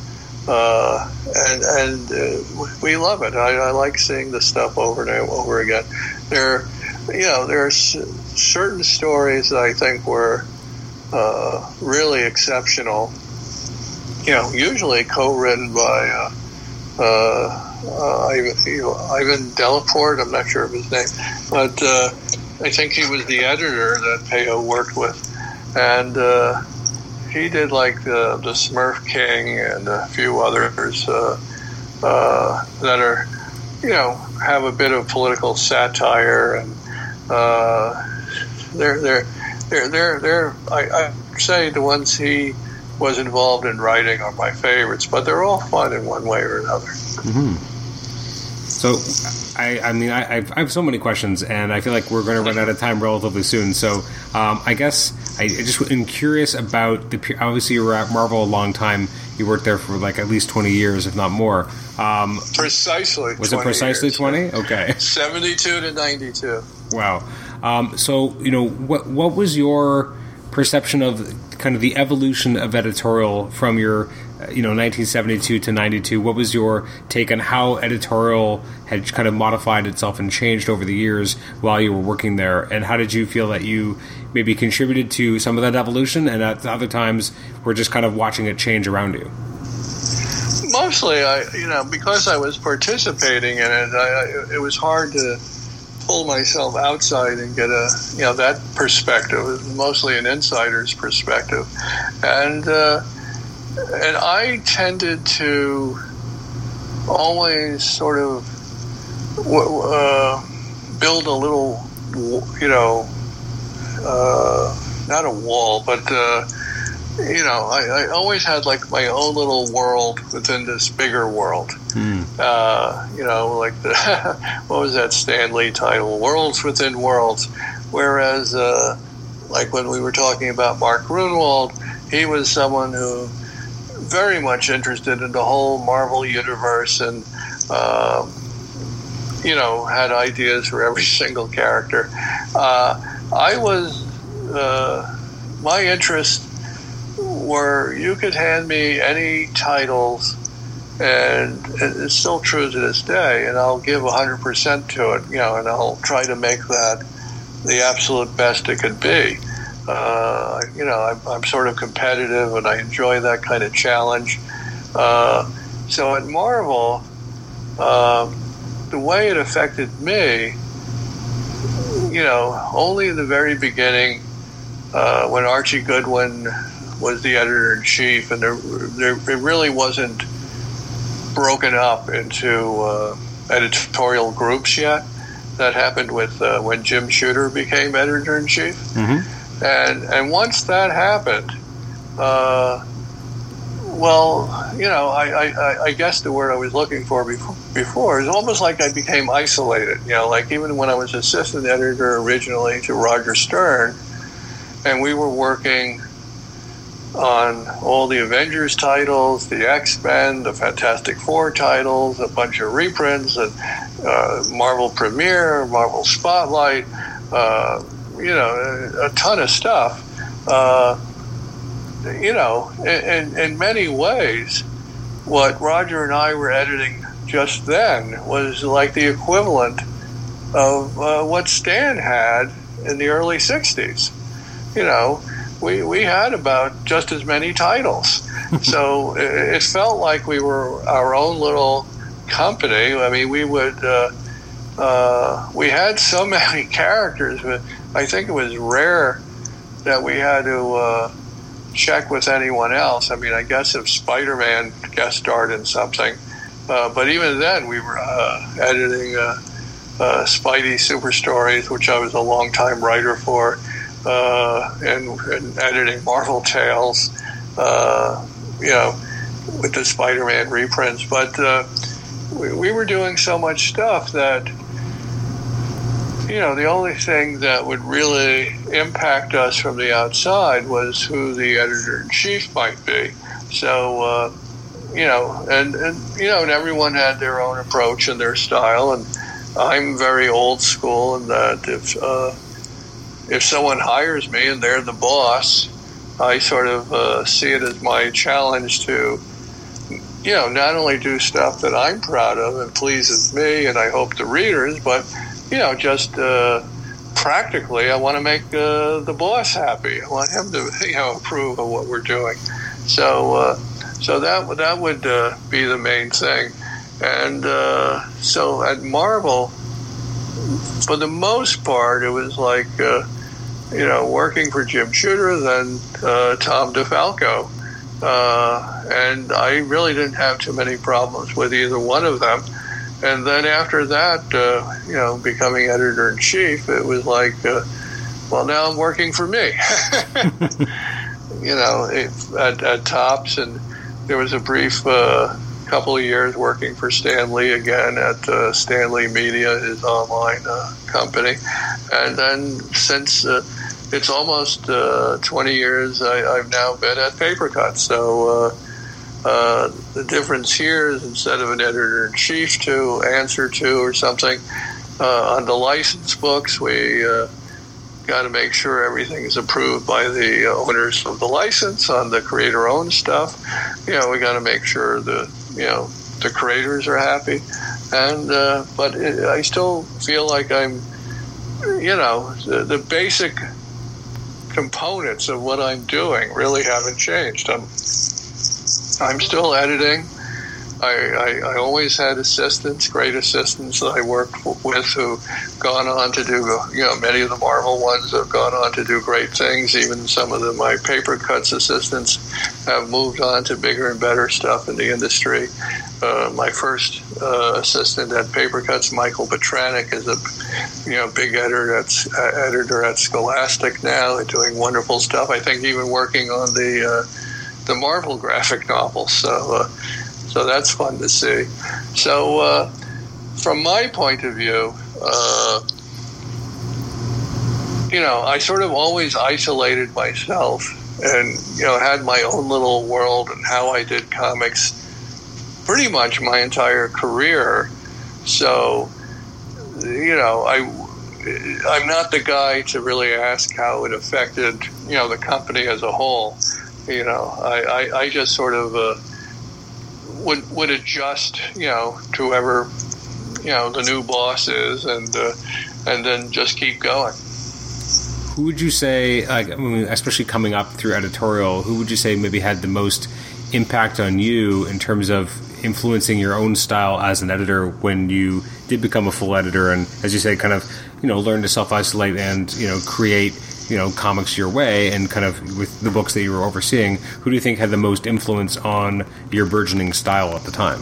Uh, and and uh, we love it. I, I like seeing the stuff over and over again. There, you know, there's certain stories that I think were uh, really exceptional. You know, usually co-written by uh, uh, Ivan, Ivan Delaporte. I'm not sure of his name, but uh, I think he was the editor that Peyo worked with, and uh, he did like the, the Smurf King and a few others uh, uh, that are, you know, have a bit of political satire and uh, they're they're they're they're, they're I, I say the ones he was involved in writing are my favorites, but they're all fun in one way or another. So, I, I mean, I, I've, I have so many questions, and I feel like we're going to run out of time relatively soon. So, um, I guess I just am curious about the. Obviously, you were at Marvel a long time. You worked there for like at least twenty years, if not more. Um, Precisely. was it precisely twenty? Okay. 72 to 92. Wow. Um, so, you know, what what was your perception of kind of the evolution of editorial from your, you know, 1972 to 92? What was your take on how editorial had kind of modified itself and changed over the years while you were working there? And how did you feel that you maybe contributed to some of that evolution and at other times were just kind of watching it change around you? Mostly, I you know because I was participating in it, I, it was hard to pull myself outside and get a you know that perspective. Mostly an insider's perspective, and uh, and I tended to always sort of uh, build a little you know uh, not a wall, but uh, you know, I, I always had like my own little world within this bigger world. Uh, you know, like the what was that Stan Lee title, Worlds Within Worlds. Whereas, uh, like when we were talking about Mark Gruenwald, he was someone who very much interested in the whole Marvel universe and. Um, you know, had ideas for every single character. Uh, I was, uh, my interest were you could hand me any titles, and it's still true to this day, and I'll give 100% to it, you know, and I'll try to make that the absolute best it could be. Uh, you know, I'm, I'm sort of competitive and I enjoy that kind of challenge. Uh, so at Marvel, um, the way it affected me, you know, only in the very beginning, uh, when Archie Goodwin was the editor in chief, and there, there, it really wasn't broken up into uh, editorial groups yet. That happened with uh, when Jim Shooter became editor in chief, Mm-hmm. And and once that happened, uh, well, you know, I, I, I- guess the word I was looking for before, before is almost like I became isolated. You know, like even when I was assistant editor originally to Roger Stern, and we were working on all the Avengers titles, the X Men, the Fantastic Four titles, a bunch of reprints, and uh, Marvel Premiere, Marvel Spotlight, uh, you know, a, a ton of stuff. Uh, you know, in, in many ways, what Roger and I were editing just then was like the equivalent of uh, what Stan had in the early 60s. You know, we, we had about just as many titles. so it, it, felt like we were our own little company. I mean, we would, uh, uh, we had so many characters, but I think it was rare that we had to uh, check with anyone else. I mean, I guess if Spider Man guest starred in something, uh, but even then, we were uh, editing uh, uh, Spidey Super Stories, which I was a long time writer for, uh, and, and, editing Marvel Tales, you know, with the Spider Man reprints. But we, we were doing so much stuff that you know, the only thing that would really impact us from the outside was who the editor in chief might be. So, uh, you know, and, and, you know, and everyone had their own approach and their style. And I'm very old school in that if, uh, if someone hires me and they're the boss, I sort of uh, see it as my challenge to, you know, not only do stuff that I'm proud of and pleases me and I hope the readers, but you know, just uh, practically, I want to make uh, the boss happy. I want him to, you know, approve of what we're doing. So, uh, so that that would uh, be the main thing. And uh, so at Marvel, for the most part, it was like, uh, you know, working for Jim Shooter, then Tom DeFalco. and I really didn't have too many problems with either one of them and then after that, uh, you know, becoming editor in chief, it was like, uh, well, now I'm working for me. you know, at, at Topps, and there was a brief uh, couple of years working for Stan Lee again at uh, Stan Media, his online uh, company, and then since uh, it's almost uh, 20 years, I, have now been at Papercutz. So uh, uh, the difference here is instead of an editor in chief to answer to or something, uh, on the license books, we uh, got to make sure everything is approved by the owners of the license. On the creator owned stuff, you know, we got to make sure the, you know, the creators are happy. And, uh, but it, I still feel like I'm, you know, the, the basic components of what I'm doing really haven't changed. I'm I'm still editing. I, I, I, always had assistants, great assistants that I worked with who gone on to do, you know, many of the Marvel ones have gone on to do great things. Even some of the, my Papercutz assistants have moved on to bigger and better stuff in the industry. Uh, my first uh, assistant at Papercutz, Michael Petranek, is a you know big editor at uh, editor at Scholastic now, doing wonderful stuff. I think even working on the uh, the Marvel graphic novels. So, uh, so that's fun to see. So, uh, from my point of view, uh, you know, I sort of always isolated myself and, you know, had my own little world and how I did comics pretty much my entire career. So, you know, I, I'm not the guy to really ask how it affected, you know, the company as a whole. You know, I, I, I just sort of uh, would would adjust, you know, to whoever you know the new boss is, and uh, and then just keep going. Who would you say, like, I mean, especially coming up through editorial, who would you say maybe had the most impact on you in terms of influencing your own style as an editor when you did become a full editor and, as you say, kind of you know learn to self isolate and you know create you know comics your way and kind of with the books that you were overseeing who do you think had the most influence on your burgeoning style at the time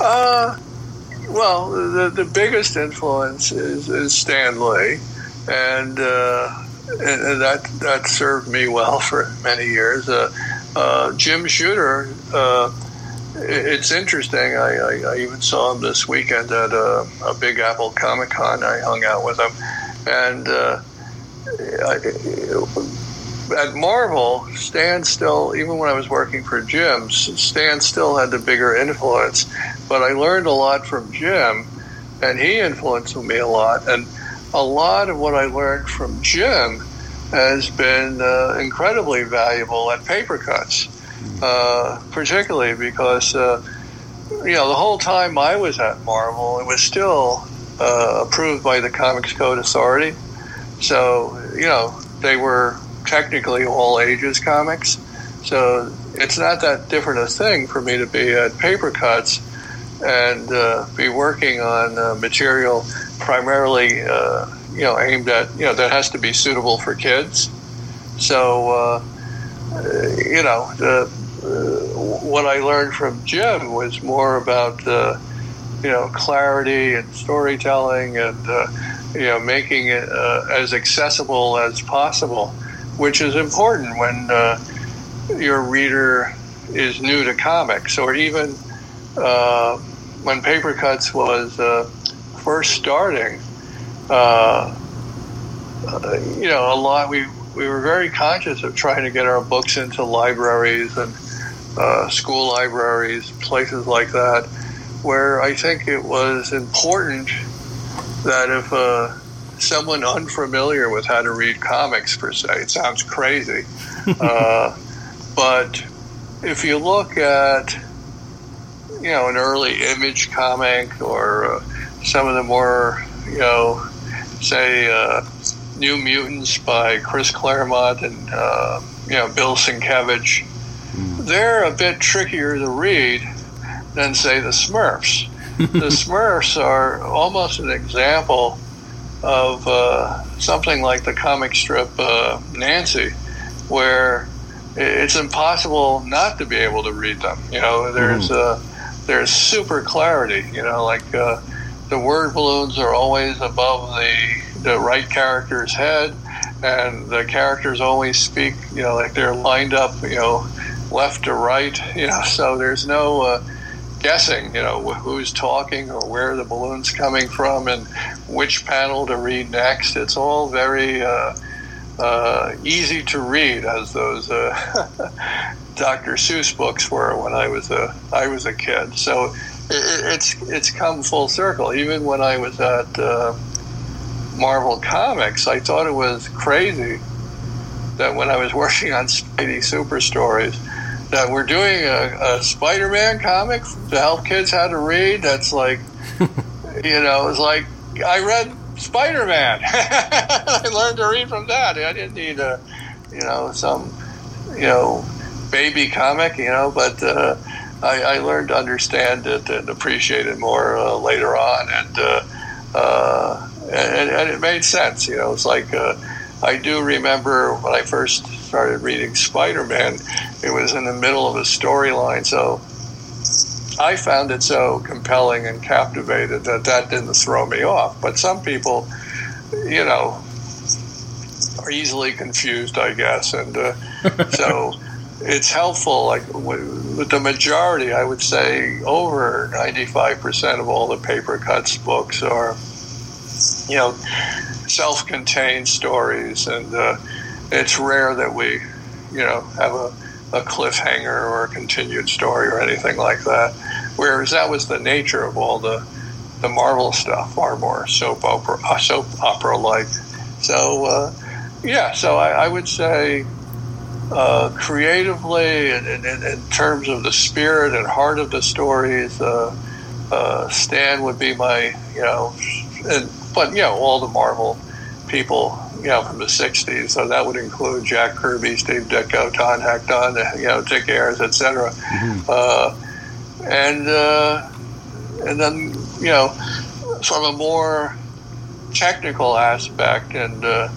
uh, well the, the biggest influence is, is Stan Lee and, uh, and that that served me well for many years uh, uh Jim Shooter uh, it's interesting. I, I, I, even saw him this weekend at a, a Big Apple Comic Con. I hung out with him, and uh, at Marvel, Stan still, even when I was working for Jim, Stan still had the bigger influence. But I learned a lot from Jim, and he influenced me a lot. And a lot of what I learned from Jim has been uh, incredibly valuable at Papercutz, uh, particularly because uh, you know the whole time I was at Marvel, it was still uh, approved by the Comics Code Authority, so you know they were technically all ages comics. So it's not that different a thing for me to be at Papercutz and uh, be working on uh, material primarily, uh, you know, aimed at you know that has to be suitable for kids. So, uh, you know, the, uh, what I learned from Jim was more about uh, you know clarity and storytelling and you know making it as accessible as possible, which is important when your reader is new to comics, or even uh, when Papercutz was uh, first starting, uh, you know, a lot we we were very conscious of trying to get our books into libraries and uh, school libraries, places like that, where I think it was important that if uh, someone unfamiliar with how to read comics per se, it sounds crazy. Uh, but if you look at, you know, an early image comic or uh, some of the more, you know, say, uh, New Mutants by Chris Claremont and, uh, you know, Bill Sienkiewicz, they're a bit trickier to read than, say, the Smurfs. The Smurfs are almost an example of uh, something like the comic strip uh, Nancy, where it's impossible not to be able to read them. You know, there's uh, there's super clarity. You know, like uh, the word balloons are always above the the right character's head, and the characters always speak. You know, like they're lined up. You know, left to right. You know, so there's no. Guessing, you know, who's talking or where the balloon's coming from and which panel to read next. It's all very uh, uh, easy to read, as those uh, Dr. Seuss books were when I was a I was a kid. So it, it's it's come full circle. Even when I was at uh, Marvel Comics, I thought it was crazy that when I was working on Spidey Super Stories, that we're doing a, a Spider-Man comic to help kids how to read. That's like, you know, it's like I read Spider-Man. I learned to read from that. I didn't need a, you know, some, you know, baby comic, you know, but uh, I, I learned to understand it and appreciate it more uh, later on, and, uh, uh, and and it made sense. You know, it's like uh, I do remember when I first started reading Spider-Man, it was in the middle of a storyline, so I found it so compelling and captivated that that didn't throw me off. But some people, you know, are easily confused, I guess, and uh, so it's helpful. Like with the majority, I would say over ninety-five percent of all the Papercutz books are, you know, self-contained stories, and uh, it's rare that we, you know, have a, a cliffhanger or a continued story or anything like that. Whereas that was the nature of all the the Marvel stuff, far more soap opera, uh, soap opera like. So uh, yeah, so I, I would say uh, creatively, and in, in, in, terms of the spirit and heart of the stories, uh, uh, Stan would be my you know, and, but you know all the Marvel people you know from the '60s. So that would include Jack Kirby, Steve Ditko, Todd Hackdon, you know Dick Ayers, etc. Mm-hmm and uh, and then you know from a more technical aspect and uh,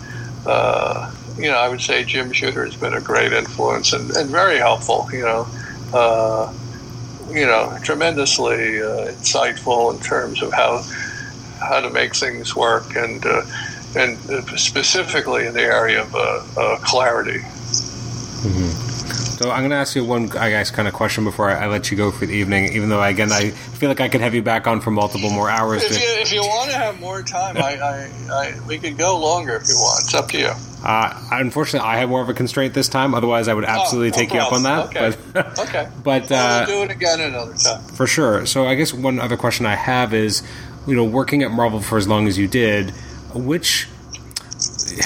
uh, you know I would say Jim Shooter has been a great influence and, and very helpful you know uh, you know tremendously uh, insightful in terms of how how to make things work and uh, and specifically in the area of clarity. Mm-hmm. So I'm going to ask you one, I guess, kind of question before I, I, let you go for the evening. Even though, again, I feel like I could have you back on for multiple more hours. If, you, if you, want to have more time, I, I, we could go longer if you want. It's up to you. Uh, unfortunately, I have more of a constraint this time. Otherwise, I would absolutely oh, no take problem. you up on that. Okay. But, okay. But well, we'll uh, do it again another time. For sure. So I guess one other question I have is, you know, working at Marvel for as long as you did, which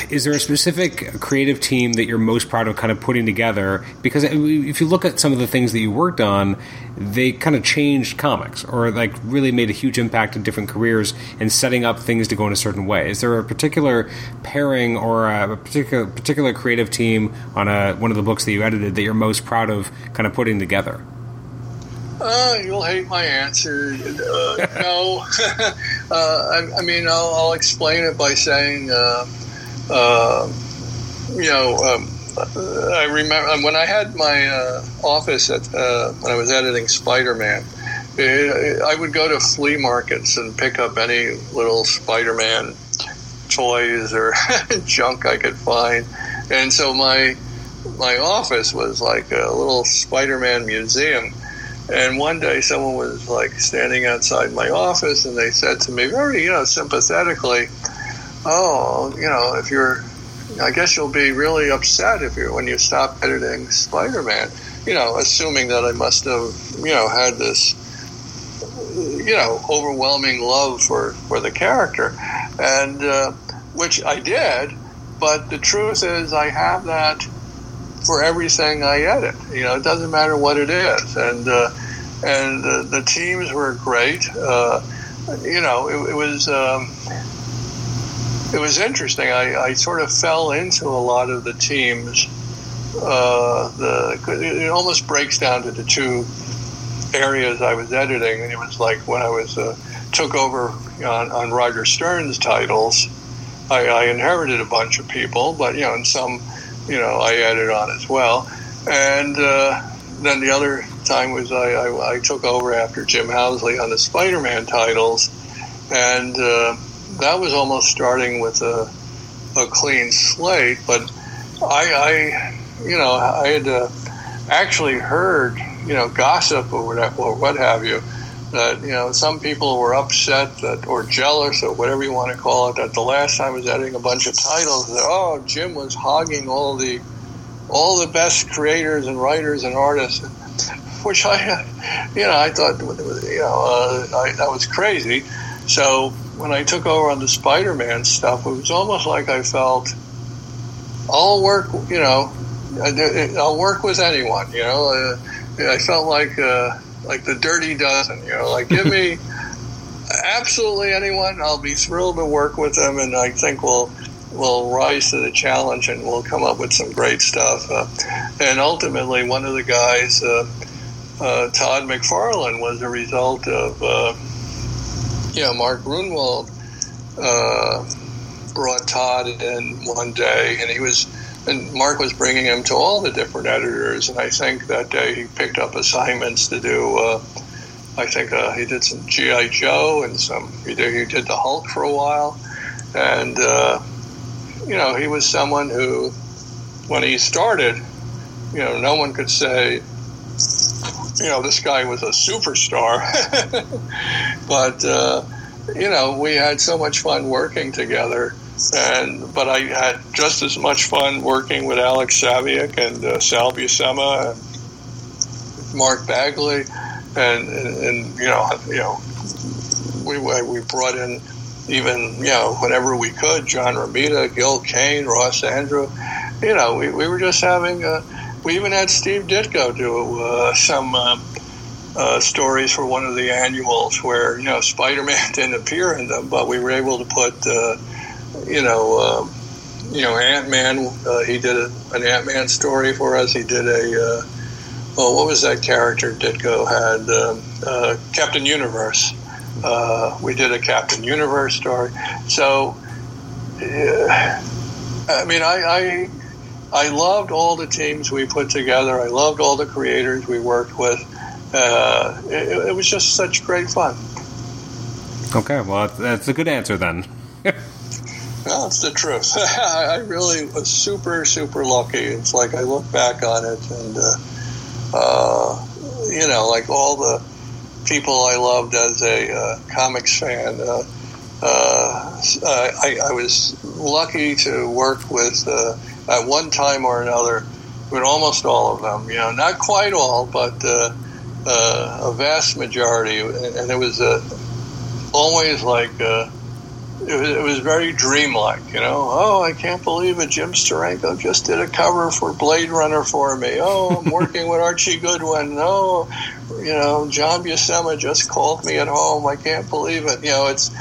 is there a specific creative team that you're most proud of kind of putting together? Because if you look at some of the things that you worked on, they kind of changed comics or like really made a huge impact in different careers and setting up things to go in a certain way. Is there a particular pairing or a particular particular creative team on a, one of the books that you edited that you're most proud of kind of putting together? Uh, you'll hate my answer. Uh, no. uh, I, I, mean, I'll, I'll, explain it by saying, uh, uh, you know, um, I remember when I had my uh, office at when I was editing Spider-Man. I would go to flea markets and pick up any little Spider-Man toys or junk I could find, and so my my office was like a little Spider-Man museum and one day, someone was like standing outside my office, and they said to me, very you know sympathetically, "Oh, you know, if you're, I guess you'll be really upset if you when you stop editing Spider-Man." You know, assuming that I must have you know had this you know overwhelming love for for the character, and uh, which I did. But the truth is, I have that for everything I edit. You know, it doesn't matter what it is, and uh, and uh, the teams were great. Uh, you know, it, it was um, it was interesting. I, I, sort of fell into a lot of the teams. Uh, the it almost breaks down to the two areas I was editing, and it was like when I was uh, took over on, on Roger Stern's titles. I, I inherited a bunch of people, but you know, in some you know, I added on as well. And uh, then the other time was I, I, I, took over after Jim Owsley on the Spider-Man titles, and uh, that was almost starting with a, a clean slate. But I, I, you know, I had uh, actually heard, you know, gossip or or what have you, that you know some people were upset that or jealous or whatever you want to call it that the last time I was editing a bunch of titles that oh Jim was hogging all the all the best creators and writers and artists which I you know I thought you know uh, I, that was crazy. So when I took over on the Spider-Man stuff it was almost like I felt I'll work you know I'll work with anyone you know? Uh, I felt like uh, like the dirty dozen. You know, like give me absolutely anyone. I'll be thrilled to work with them, and I think we'll we'll rise to the challenge and we'll come up with some great stuff. Uh, and ultimately, one of the guys, uh, uh, Todd McFarlane, was a result of uh, you Mark Gruenwald uh, brought Todd in one day, and he was and Mark was bringing him to all the different editors, and I think that day he picked up assignments to do. Uh, I think uh, he did some GI Joe and some. He did, he did the Hulk for a while, and uh, you know he was someone who, when he started, you know, no one could say, you know, this guy was a superstar, but uh, you know we had so much fun working together and but I had just as much fun working with Alex Saviuk and uh, Sal Buscema and Mark Bagley, and, and, and you know you know we we brought in even you know whenever we could John Romita, Gil Kane, Ross Andru, you know we, we were just having a, we even had Steve Ditko do uh, some. Uh, uh, stories for one of the annuals where you know Spider-Man didn't appear in them, but we were able to put uh, you know, um, you know, Ant Man. Uh, he did a, an Ant Man story for us. He did a, uh, well, what was that character Ditko had? Um, uh, Captain Universe. Uh, we did a Captain Universe story. So, I mean, I, I, I loved all the teams we put together. I loved all the creators we worked with. Uh, it, it was just such great fun. Okay, well, that's a good answer then. It's the truth. I really was super, super lucky. It's like I look back on it, and uh, uh, you know, like all the people I loved as a uh, comics fan. Uh, uh, I, I, was lucky to work with uh, at one time or another with almost all of them. You know, not quite all, but a vast majority, and it was always like it was, it was very dreamlike, you know. Oh, I can't believe it! Jim Steranko just did a cover for Blade Runner for me. Oh, I'm working with Archie Goodwin. Oh, you know, John Buscema just called me at home. I can't believe it. You know, it's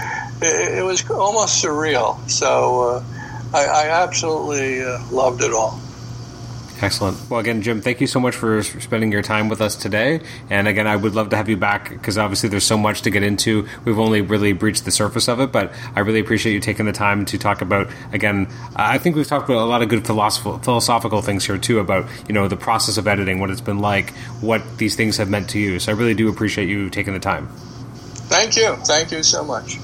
it, it was almost surreal. So uh, I, I absolutely uh, loved it all. Excellent. Well, again, Jim, thank you so much for spending your time with us today. And again, I would love to have you back because obviously there's so much to get into. We've only really breached the surface of it, but I really appreciate you taking the time to talk about, again, I think we've talked about a lot of good philosophical, philosophical things here too about, you know, the process of editing, what it's been like, what these things have meant to you. So I really do appreciate you taking the time. Thank you. Thank you so much.